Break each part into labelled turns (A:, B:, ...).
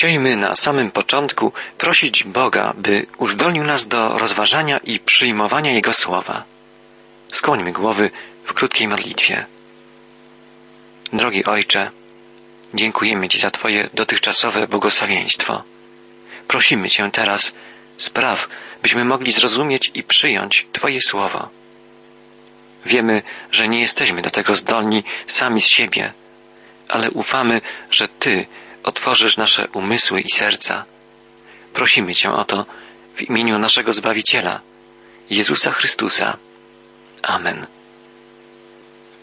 A: Chciejmy na samym początku prosić Boga, by uzdolnił nas do rozważania i przyjmowania Jego słowa. Skłońmy głowy w krótkiej modlitwie. Drogi Ojcze, dziękujemy Ci za Twoje dotychczasowe błogosławieństwo. Prosimy Cię teraz, spraw, byśmy mogli zrozumieć i przyjąć Twoje słowo. Wiemy, że nie jesteśmy do tego zdolni sami z siebie, ale ufamy, że Ty otworzysz nasze umysły i serca. Prosimy Cię o to w imieniu naszego Zbawiciela, Jezusa Chrystusa. Amen.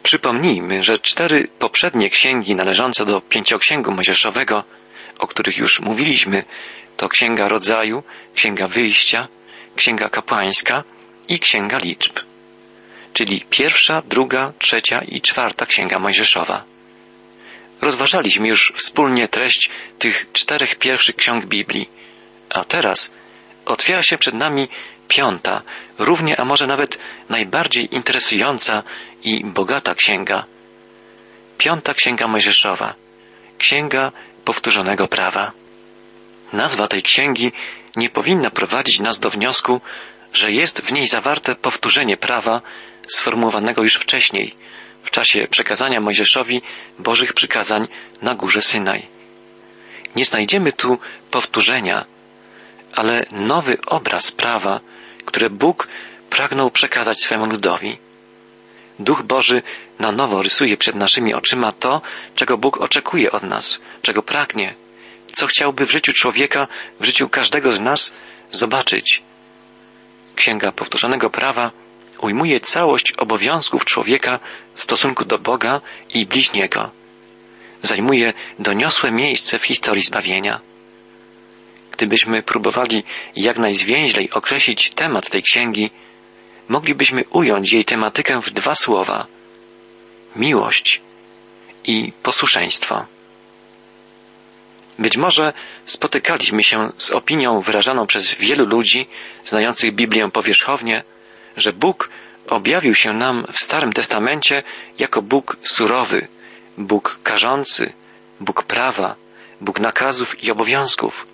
A: Przypomnijmy, że cztery poprzednie księgi należące do pięcioksięgu mojżeszowego, o których już mówiliśmy, to Księga Rodzaju, Księga Wyjścia, Księga Kapłańska i Księga Liczb, czyli pierwsza, druga, trzecia i czwarta Księga Mojżeszowa. Rozważaliśmy już wspólnie treść tych czterech pierwszych ksiąg Biblii, a teraz otwiera się przed nami piąta, równie, a może nawet najbardziej interesująca i bogata księga. Piąta księga Mojżeszowa, księga powtórzonego prawa. Nazwa tej księgi nie powinna prowadzić nas do wniosku, że jest w niej zawarte powtórzenie prawa sformułowanego już wcześniej, w czasie przekazania Mojżeszowi Bożych przykazań na górze Synaj. Nie znajdziemy tu powtórzenia, ale nowy obraz prawa, które Bóg pragnął przekazać swemu ludowi. Duch Boży na nowo rysuje przed naszymi oczyma to, czego Bóg oczekuje od nas, czego pragnie, co chciałby w życiu człowieka, w życiu każdego z nas zobaczyć. Księga Powtórzonego Prawa ujmuje całość obowiązków człowieka w stosunku do Boga i bliźniego. Zajmuje doniosłe miejsce w historii zbawienia. Gdybyśmy próbowali jak najzwięźlej określić temat tej księgi, moglibyśmy ująć jej tematykę w dwa słowa miłość i posłuszeństwo. Być może spotykaliśmy się z opinią wyrażaną przez wielu ludzi znających Biblię powierzchownie, że Bóg objawił się nam w Starym Testamencie jako Bóg surowy, Bóg karzący, Bóg prawa, Bóg nakazów i obowiązków.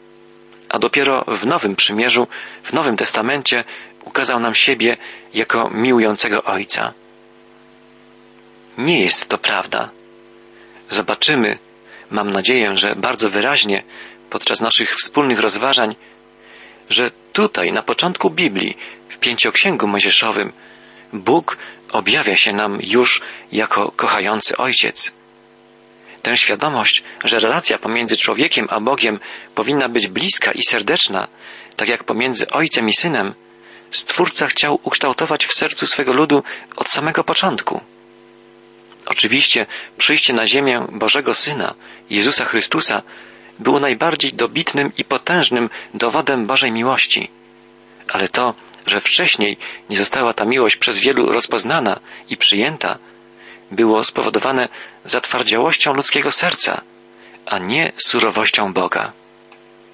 A: A dopiero w Nowym Przymierzu, w Nowym Testamencie ukazał nam siebie jako miłującego Ojca. Nie jest to prawda. Zobaczymy, mam nadzieję, że bardzo wyraźnie podczas naszych wspólnych rozważań, że tutaj na początku Biblii, w pięcioksięgu mojżeszowym, Bóg objawia się nam już jako kochający Ojciec. Tę świadomość, że relacja pomiędzy człowiekiem a Bogiem powinna być bliska i serdeczna, tak jak pomiędzy Ojcem i Synem, Stwórca chciał ukształtować w sercu swego ludu od samego początku. Oczywiście przyjście na ziemię Bożego Syna, Jezusa Chrystusa, było najbardziej dobitnym i potężnym dowodem Bożej miłości. Ale to, że wcześniej nie została ta miłość przez wielu rozpoznana i przyjęta, było spowodowane zatwardziałością ludzkiego serca, a nie surowością Boga.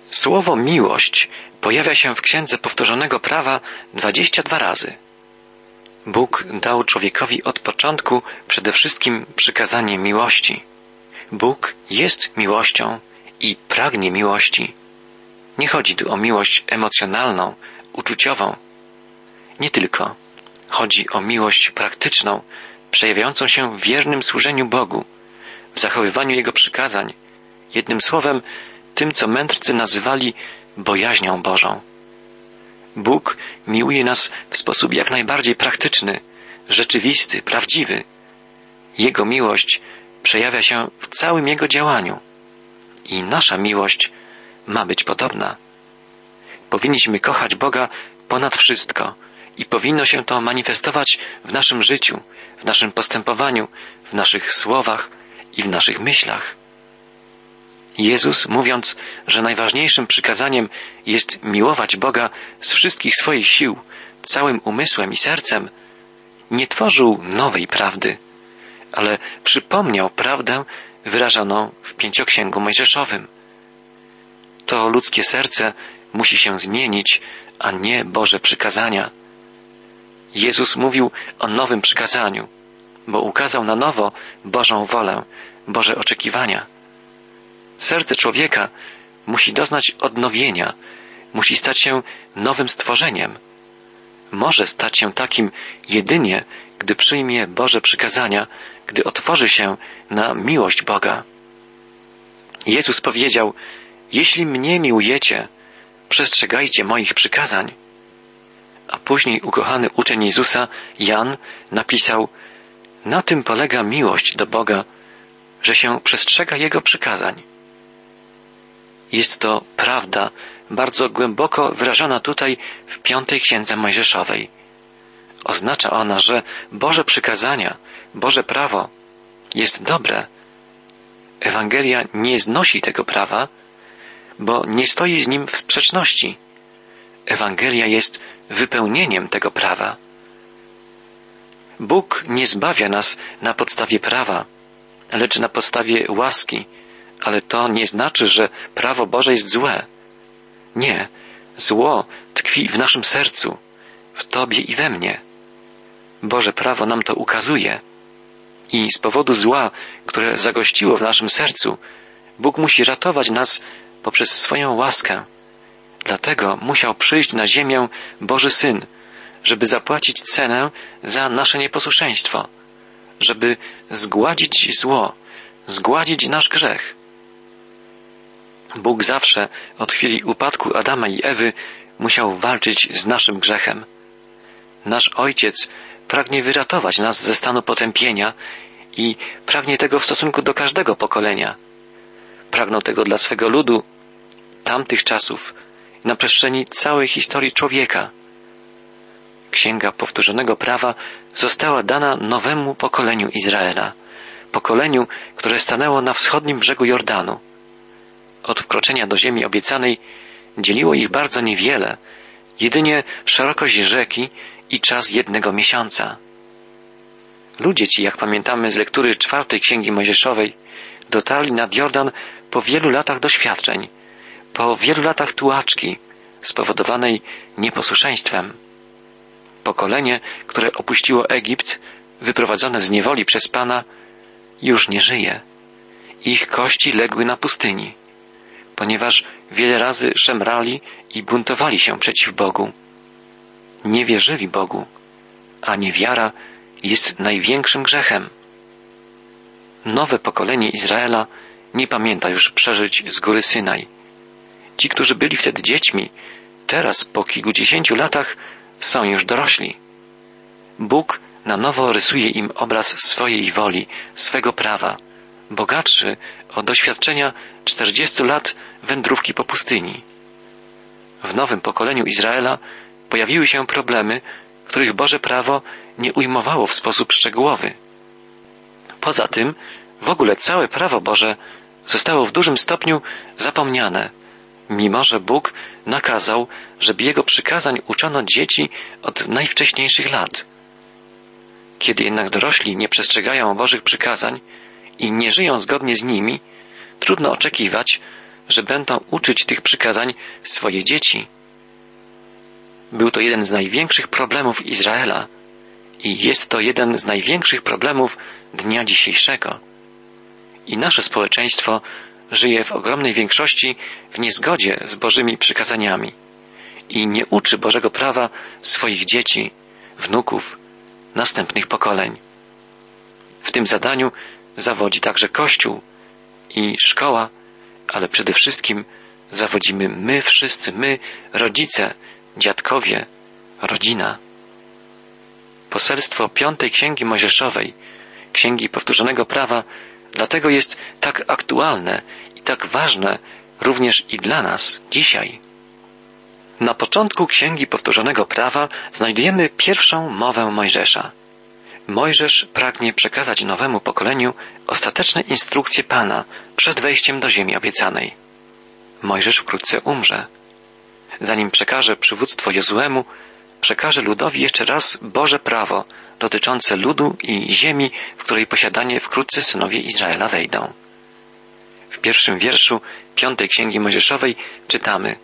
A: Słowo miłość pojawia się w Księdze Powtórzonego Prawa dwadzieścia dwa razy. Bóg dał człowiekowi od początku przede wszystkim przykazanie miłości. Bóg jest miłością i pragnie miłości. Nie chodzi tu o miłość emocjonalną, uczuciową. Nie tylko. Chodzi o miłość praktyczną, przejawiającą się w wiernym służeniu Bogu, w zachowywaniu Jego przykazań, jednym słowem, tym, co mędrcy nazywali bojaźnią Bożą. Bóg miłuje nas w sposób jak najbardziej praktyczny, rzeczywisty, prawdziwy. Jego miłość przejawia się w całym Jego działaniu i nasza miłość ma być podobna. Powinniśmy kochać Boga ponad wszystko i powinno się to manifestować w naszym życiu, w naszym postępowaniu, w naszych słowach i w naszych myślach. Jezus, mówiąc, że najważniejszym przykazaniem jest miłować Boga z wszystkich swoich sił, całym umysłem i sercem, nie tworzył nowej prawdy, ale przypomniał prawdę wyrażoną w pięcioksięgu mojżeszowym. To ludzkie serce musi się zmienić, a nie Boże przykazania. Jezus mówił o nowym przykazaniu, bo ukazał na nowo Bożą wolę, Boże oczekiwania. Serce człowieka musi doznać odnowienia, musi stać się nowym stworzeniem. Może stać się takim jedynie, gdy przyjmie Boże przykazania, gdy otworzy się na miłość Boga. Jezus powiedział, jeśli mnie miłujecie, przestrzegajcie moich przykazań. A później ukochany uczeń Jezusa, Jan, napisał, na tym polega miłość do Boga, że się przestrzega Jego przykazań. Jest to prawda bardzo głęboko wyrażona tutaj w piątej księdze Mojżeszowej. Oznacza ona, że Boże przykazania, Boże prawo jest dobre. Ewangelia nie znosi tego prawa, bo nie stoi z nim w sprzeczności. Ewangelia jest wypełnieniem tego prawa. Bóg nie zbawia nas na podstawie prawa, lecz na podstawie łaski, ale to nie znaczy, że prawo Boże jest złe. Nie, zło tkwi w naszym sercu, w Tobie i we mnie. Boże prawo nam to ukazuje. I z powodu zła, które zagościło w naszym sercu, Bóg musi ratować nas poprzez swoją łaskę. Dlatego musiał przyjść na ziemię Boży Syn, żeby zapłacić cenę za nasze nieposłuszeństwo, żeby zgładzić zło, zgładzić nasz grzech. Bóg zawsze od chwili upadku Adama i Ewy musiał walczyć z naszym grzechem. Nasz Ojciec pragnie wyratować nas ze stanu potępienia i pragnie tego w stosunku do każdego pokolenia. Pragnął tego dla swego ludu tamtych czasów, na przestrzeni całej historii człowieka. Księga powtórzonego prawa została dana nowemu pokoleniu Izraela, pokoleniu, które stanęło na wschodnim brzegu Jordanu. Od wkroczenia do ziemi obiecanej dzieliło ich bardzo niewiele, jedynie szerokość rzeki i czas jednego miesiąca. Ludzie ci, jak pamiętamy z lektury czwartej księgi Mojżeszowej, dotarli nad Jordan po wielu latach doświadczeń, po wielu latach tułaczki spowodowanej nieposłuszeństwem. Pokolenie, które opuściło Egipt, wyprowadzone z niewoli przez Pana, już nie żyje. Ich kości legły na pustyni, ponieważ wiele razy szemrali i buntowali się przeciw Bogu. Nie wierzyli Bogu, a niewiara jest największym grzechem. Nowe pokolenie Izraela nie pamięta już przeżyć z góry Synaj Ci, którzy byli wtedy dziećmi, teraz po kilkudziesięciu latach są już dorośli. Bóg na nowo rysuje im obraz swojej woli, swego prawa, bogatszy o doświadczenia czterdziestu lat wędrówki po pustyni. W nowym pokoleniu Izraela pojawiły się problemy, których Boże prawo nie ujmowało w sposób szczegółowy. Poza tym, w ogóle całe prawo Boże zostało w dużym stopniu zapomniane mimo że Bóg nakazał, żeby Jego przykazań uczono dzieci od najwcześniejszych lat. Kiedy jednak dorośli nie przestrzegają Bożych przykazań i nie żyją zgodnie z nimi, trudno oczekiwać, że będą uczyć tych przykazań swoje dzieci. Był to jeden z największych problemów Izraela i jest to jeden z największych problemów dnia dzisiejszego. I nasze społeczeństwo żyje w ogromnej większości w niezgodzie z Bożymi przykazaniami i nie uczy Bożego prawa swoich dzieci, wnuków, następnych pokoleń. W tym zadaniu zawodzi także Kościół i szkoła, ale przede wszystkim zawodzimy my wszyscy, my, rodzice, dziadkowie, rodzina. Poselstwo piątej księgi Mojżeszowej, księgi powtórzonego prawa, Dlatego jest tak aktualne i tak ważne również i dla nas dzisiaj. Na początku Księgi Powtórzonego Prawa znajdujemy pierwszą mowę Mojżesza. Mojżesz pragnie przekazać nowemu pokoleniu ostateczne instrukcje Pana przed wejściem do ziemi obiecanej. Mojżesz wkrótce umrze. Zanim przekaże przywództwo Jozuemu, przekaże ludowi jeszcze raz Boże prawo dotyczące ludu i ziemi, w której posiadanie wkrótce synowie Izraela wejdą. W pierwszym wierszu piątej księgi Mojżeszowej czytamy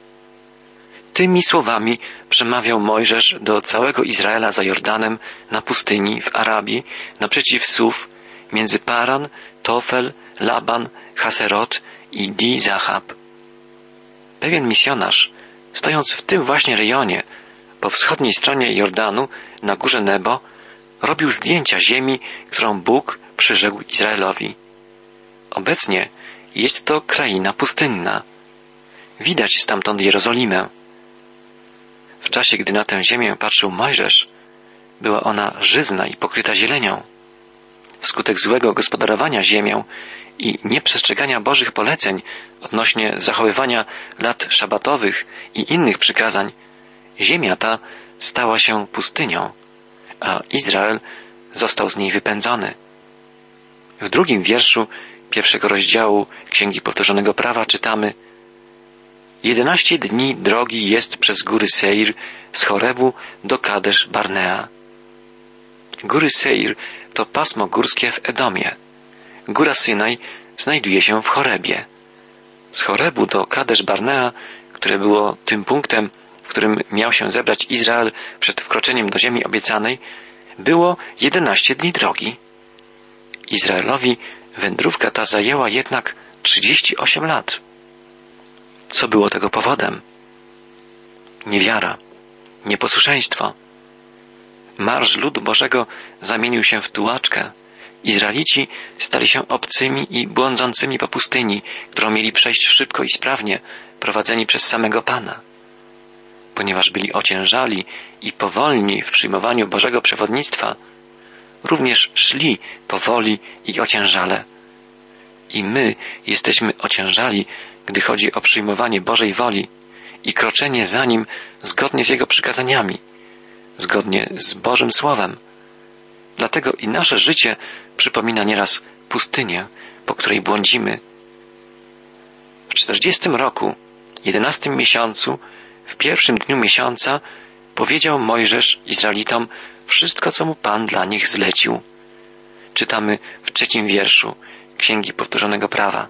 A: Tymi słowami przemawiał Mojżesz do całego Izraela za Jordanem na pustyni w Arabii naprzeciw Suf między Paran, Tofel, Laban, Haserot i Di Zahab. pewien misjonarz, stojąc w tym właśnie rejonie, po wschodniej stronie Jordanu, na górze Nebo, robił zdjęcia ziemi, którą Bóg przyrzekł Izraelowi. Obecnie jest to kraina pustynna. Widać stamtąd Jerozolimę. W czasie, gdy na tę ziemię patrzył Mojżesz, była ona żyzna i pokryta zielenią. Wskutek złego gospodarowania ziemią i nieprzestrzegania Bożych poleceń odnośnie zachowywania lat szabatowych i innych przykazań, ziemia ta stała się pustynią, a Izrael został z niej wypędzony. W drugim wierszu pierwszego rozdziału Księgi Powtórzonego Prawa czytamy Jedenaście dni drogi jest przez góry Seir z Chorebu do Kadesz Barnea. Góry Seir to pasmo górskie w Edomie. Góra Synaj znajduje się w Chorebie. Z Chorebu do Kadesz Barnea, które było tym punktem, w którym miał się zebrać Izrael przed wkroczeniem do ziemi obiecanej, było jedenaście dni drogi. Izraelowi wędrówka ta zajęła jednak trzydzieści osiem lat. Co było tego powodem? Niewiara, nieposłuszeństwo. Marsz ludu Bożego zamienił się w tułaczkę. Izraelici stali się obcymi i błądzącymi po pustyni, którą mieli przejść szybko i sprawnie, prowadzeni przez samego Pana. Ponieważ byli ociężali i powolni w przyjmowaniu Bożego przewodnictwa, również szli powoli i ociężale. I my jesteśmy ociężali, gdy chodzi o przyjmowanie Bożej woli i kroczenie za Nim zgodnie z Jego przykazaniami, zgodnie z Bożym Słowem. Dlatego i nasze życie przypomina nieraz pustynię, po której błądzimy. W czterdziestym roku, jedenastym miesiącu, w pierwszym dniu miesiąca, powiedział Mojżesz Izraelitom wszystko, co mu Pan dla nich zlecił. Czytamy w trzecim wierszu Księgi Powtórzonego Prawa.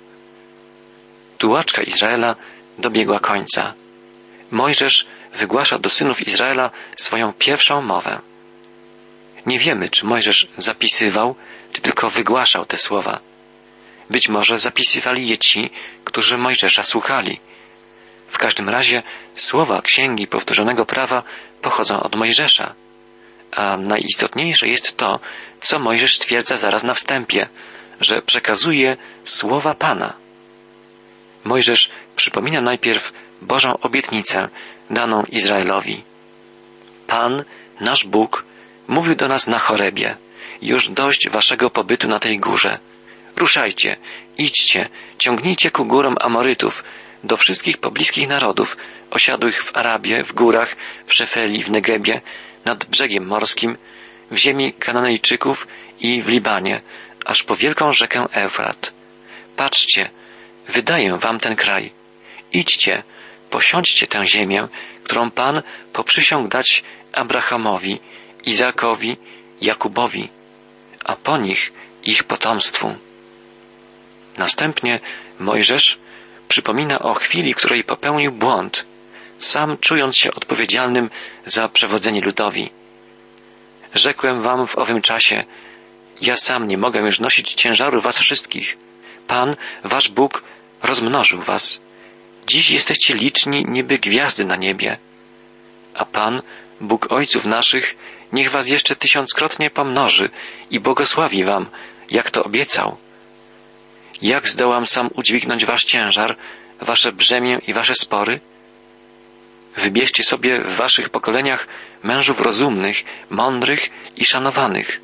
A: Tułaczka Izraela dobiegła końca. Mojżesz wygłasza do synów Izraela swoją pierwszą mowę. Nie wiemy, czy Mojżesz zapisywał, czy tylko wygłaszał te słowa. Być może zapisywali je ci, którzy Mojżesza słuchali. W każdym razie słowa Księgi Powtórzonego Prawa pochodzą od Mojżesza. A najistotniejsze jest to, co Mojżesz twierdza zaraz na wstępie, że przekazuje słowa Pana. Mojżesz przypomina najpierw Bożą obietnicę daną Izraelowi. Pan, nasz Bóg, mówił do nas na chorebie. Już dość waszego pobytu na tej górze. Ruszajcie, idźcie, ciągnijcie ku górom Amorytów, do wszystkich pobliskich narodów, osiadłych w Arabie, w górach, w Szefeli, w Negebie, nad brzegiem morskim, w ziemi Kananejczyków i w Libanie, aż po wielką rzekę Eufrat. Patrzcie, wydaję wam ten kraj. Idźcie, posiądźcie tę ziemię, którą Pan poprzysiągł dać Abrahamowi, Izakowi, Jakubowi, a po nich ich potomstwu. Następnie Mojżesz przypomina o chwili, której popełnił błąd, sam czując się odpowiedzialnym za przewodzenie ludowi. Rzekłem wam w owym czasie, ja sam nie mogę już nosić ciężaru was wszystkich. Pan, wasz Bóg, rozmnożył was. Dziś jesteście liczni niby gwiazdy na niebie. A Pan, Bóg ojców naszych, niech was jeszcze tysiąckrotnie pomnoży i błogosławi wam, jak to obiecał. Jak zdołam sam udźwignąć wasz ciężar, wasze brzemię i wasze spory? Wybierzcie sobie w waszych pokoleniach mężów rozumnych, mądrych i szanowanych,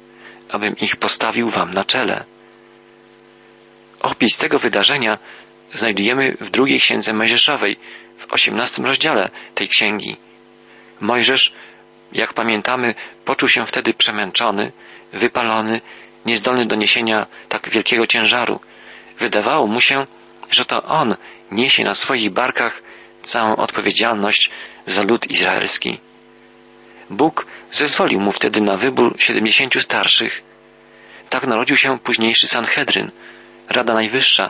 A: abym ich postawił wam na czele. Opis tego wydarzenia znajdujemy w drugiej księdze Mojżeszowej, w osiemnastym rozdziale tej księgi. Mojżesz, jak pamiętamy, poczuł się wtedy przemęczony, wypalony, niezdolny do niesienia tak wielkiego ciężaru. Wydawało mu się, że to on niesie na swoich barkach całą odpowiedzialność za lud izraelski. Bóg zezwolił mu wtedy na wybór siedemdziesięciu starszych. Tak narodził się późniejszy Sanhedryn, Rada Najwyższa,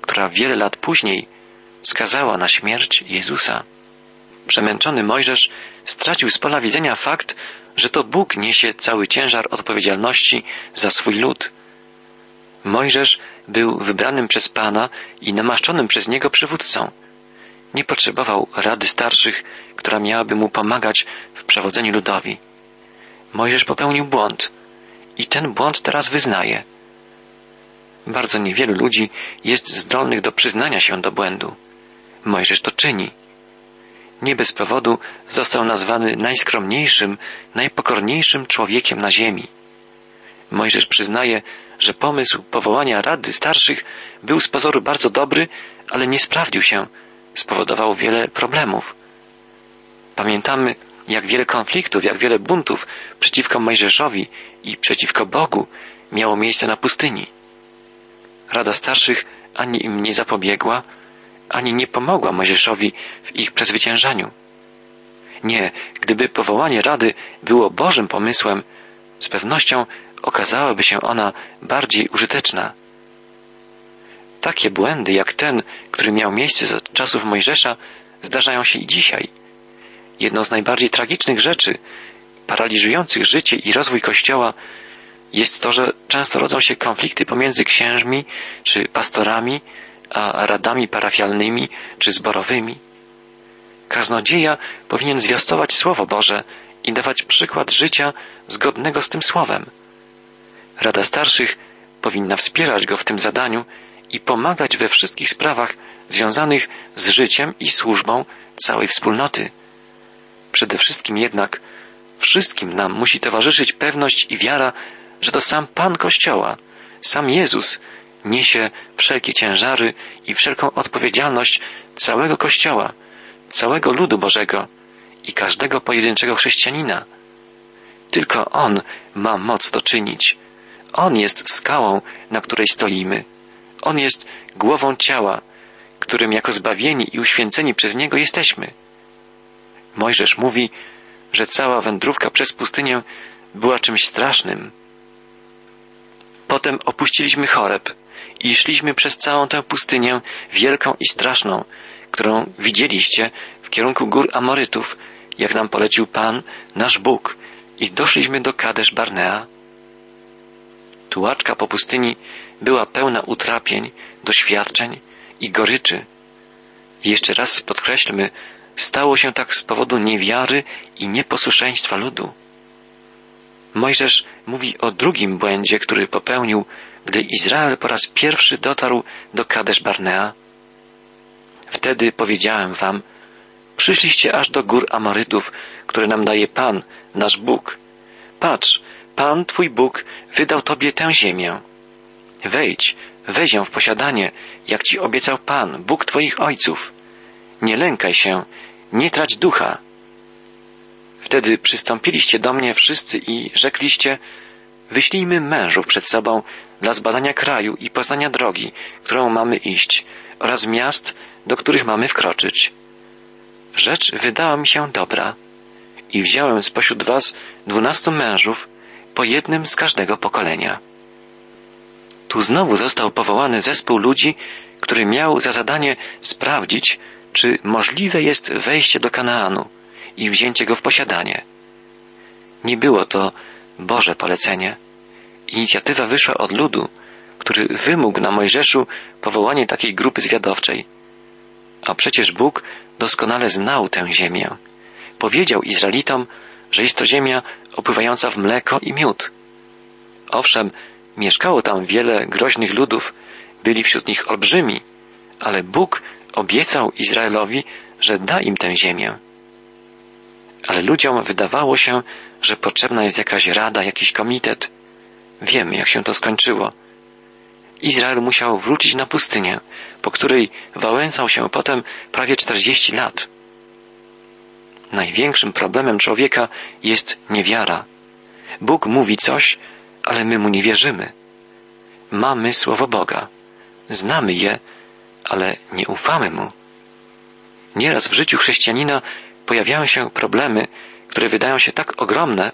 A: która wiele lat później skazała na śmierć Jezusa. Przemęczony Mojżesz stracił z pola widzenia fakt, że to Bóg niesie cały ciężar odpowiedzialności za swój lud. Mojżesz był wybranym przez Pana i namaszczonym przez Niego przywódcą. Nie potrzebował rady starszych, która miałaby mu pomagać w przewodzeniu ludowi. Mojżesz popełnił błąd i ten błąd teraz wyznaje. Bardzo niewielu ludzi jest zdolnych do przyznania się do błędu. Mojżesz to czyni. Nie bez powodu został nazwany najskromniejszym, najpokorniejszym człowiekiem na ziemi. Mojżesz przyznaje, że pomysł powołania Rady Starszych był z pozoru bardzo dobry, ale nie sprawdził się, spowodował wiele problemów. Pamiętamy, jak wiele konfliktów, jak wiele buntów przeciwko Mojżeszowi i przeciwko Bogu miało miejsce na pustyni. Rada Starszych ani im nie zapobiegła, ani nie pomogła Mojżeszowi w ich przezwyciężaniu. Nie, gdyby powołanie Rady było Bożym pomysłem, z pewnością okazałaby się ona bardziej użyteczna. Takie błędy jak ten, który miał miejsce za czasów Mojżesza, zdarzają się i dzisiaj. Jedną z najbardziej tragicznych rzeczy, paraliżujących życie i rozwój Kościoła, jest to, że często rodzą się konflikty pomiędzy księżmi czy pastorami, a radami parafialnymi czy zborowymi. Kaznodzieja powinien zwiastować Słowo Boże i dawać przykład życia zgodnego z tym Słowem. Rada Starszych powinna wspierać go w tym zadaniu i pomagać we wszystkich sprawach związanych z życiem i służbą całej wspólnoty. Przede wszystkim jednak wszystkim nam musi towarzyszyć pewność i wiara, że to sam Pan Kościoła, sam Jezus niesie wszelkie ciężary i wszelką odpowiedzialność całego Kościoła, całego ludu Bożego i każdego pojedynczego chrześcijanina. Tylko On ma moc to czynić. On jest skałą, na której stoimy. On jest głową ciała, którym jako zbawieni i uświęceni przez Niego jesteśmy. Mojżesz mówi, że cała wędrówka przez pustynię była czymś strasznym. Potem opuściliśmy choreb i szliśmy przez całą tę pustynię wielką i straszną, którą widzieliście w kierunku gór Amorytów, jak nam polecił Pan, nasz Bóg, i doszliśmy do Kadesz Barnea. Tułaczka po pustyni była pełna utrapień, doświadczeń i goryczy. Jeszcze raz podkreślmy, stało się tak z powodu niewiary i nieposłuszeństwa ludu. Mojżesz mówi o drugim błędzie, który popełnił, gdy Izrael po raz pierwszy dotarł do Kadesz Barnea. Wtedy powiedziałem wam, przyszliście aż do gór Amorytów, które nam daje Pan, nasz Bóg. Patrz, Pan, Twój Bóg, wydał Tobie tę ziemię. Wejdź, weź ją w posiadanie, jak Ci obiecał Pan, Bóg Twoich ojców. Nie lękaj się, nie trać ducha. Wtedy przystąpiliście do mnie wszyscy i rzekliście, wyślijmy mężów przed sobą dla zbadania kraju i poznania drogi, którą mamy iść, oraz miast, do których mamy wkroczyć. Rzecz wydała mi się dobra i wziąłem spośród was dwunastu mężów, po jednym z każdego pokolenia. Tu znowu został powołany zespół ludzi, który miał za zadanie sprawdzić, czy możliwe jest wejście do Kanaanu i wzięcie go w posiadanie. Nie było to Boże polecenie. Inicjatywa wyszła od ludu, który wymógł na Mojżeszu powołanie takiej grupy zwiadowczej. A przecież Bóg doskonale znał tę ziemię. Powiedział Izraelitom, że jest to ziemia opływająca w mleko i miód. Owszem, mieszkało tam wiele groźnych ludów, byli wśród nich olbrzymi, ale Bóg obiecał Izraelowi, że da im tę ziemię. Ale ludziom wydawało się, że potrzebna jest jakaś rada, jakiś komitet. Wiemy, jak się to skończyło. Izrael musiał wrócić na pustynię, po której wałęsał się potem prawie czterdzieści lat. Największym problemem człowieka jest niewiara. Bóg mówi coś, ale my mu nie wierzymy. Mamy słowo Boga, znamy je, ale nie ufamy mu. Nieraz w życiu chrześcijanina pojawiają się problemy, które wydają się tak ogromne,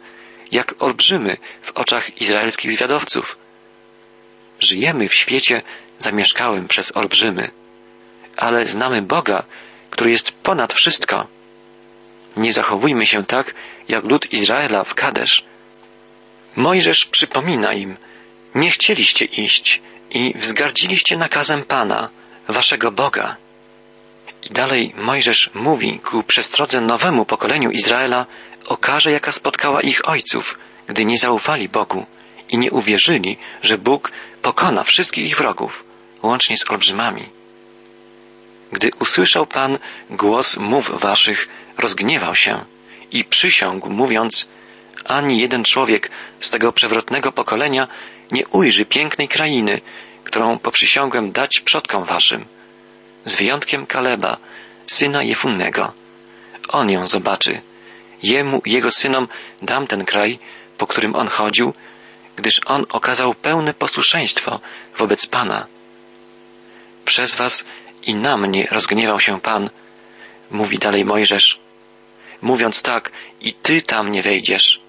A: jak olbrzymy w oczach izraelskich zwiadowców. Żyjemy w świecie zamieszkałym przez olbrzymy, ale znamy Boga, który jest ponad wszystko. Nie zachowujmy się tak, jak lud Izraela w Kadesz. Mojżesz przypomina im, nie chcieliście iść i wzgardziliście nakazem Pana, waszego Boga. I dalej Mojżesz mówi ku przestrodze nowemu pokoleniu Izraela o karze, jaka spotkała ich ojców, gdy nie zaufali Bogu i nie uwierzyli, że Bóg pokona wszystkich ich wrogów, łącznie z olbrzymami. Gdy usłyszał Pan głos mów waszych, rozgniewał się i przysiągł, mówiąc, ani jeden człowiek z tego przewrotnego pokolenia nie ujrzy pięknej krainy, którą poprzysiągłem dać przodkom waszym, z wyjątkiem Kaleba, syna Jefunnego. On ją zobaczy. Jemu i jego synom dam ten kraj, po którym on chodził, gdyż on okazał pełne posłuszeństwo wobec Pana. Przez was i na mnie rozgniewał się Pan, mówi dalej Mojżesz. Mówiąc tak, i ty tam nie wejdziesz.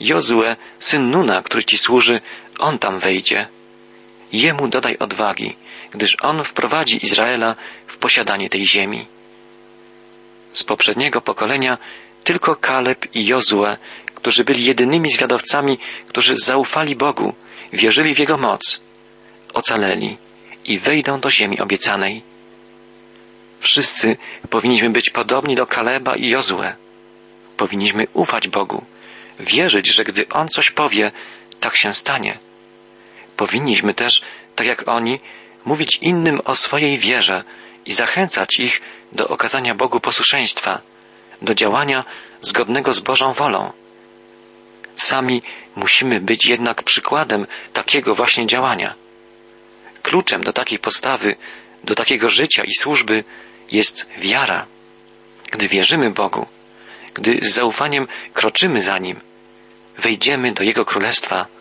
A: Jozue, syn Nuna, który ci służy, on tam wejdzie. Jemu dodaj odwagi, gdyż on wprowadzi Izraela w posiadanie tej ziemi. Z poprzedniego pokolenia tylko Kaleb i Jozue, którzy byli jedynymi zwiadowcami, którzy zaufali Bogu, wierzyli w Jego moc, ocaleli i wejdą do ziemi obiecanej. Wszyscy powinniśmy być podobni do Kaleba i Jozue. Powinniśmy ufać Bogu, wierzyć, że gdy On coś powie, tak się stanie. Powinniśmy też, tak jak oni, mówić innym o swojej wierze i zachęcać ich do okazania Bogu posłuszeństwa, do działania zgodnego z Bożą wolą. Sami musimy być jednak przykładem takiego właśnie działania. Kluczem do takiej postawy, do takiego życia i służby jest wiara. Gdy wierzymy Bogu, gdy z zaufaniem kroczymy za Nim, wejdziemy do Jego Królestwa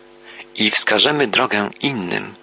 A: i wskażemy drogę innym.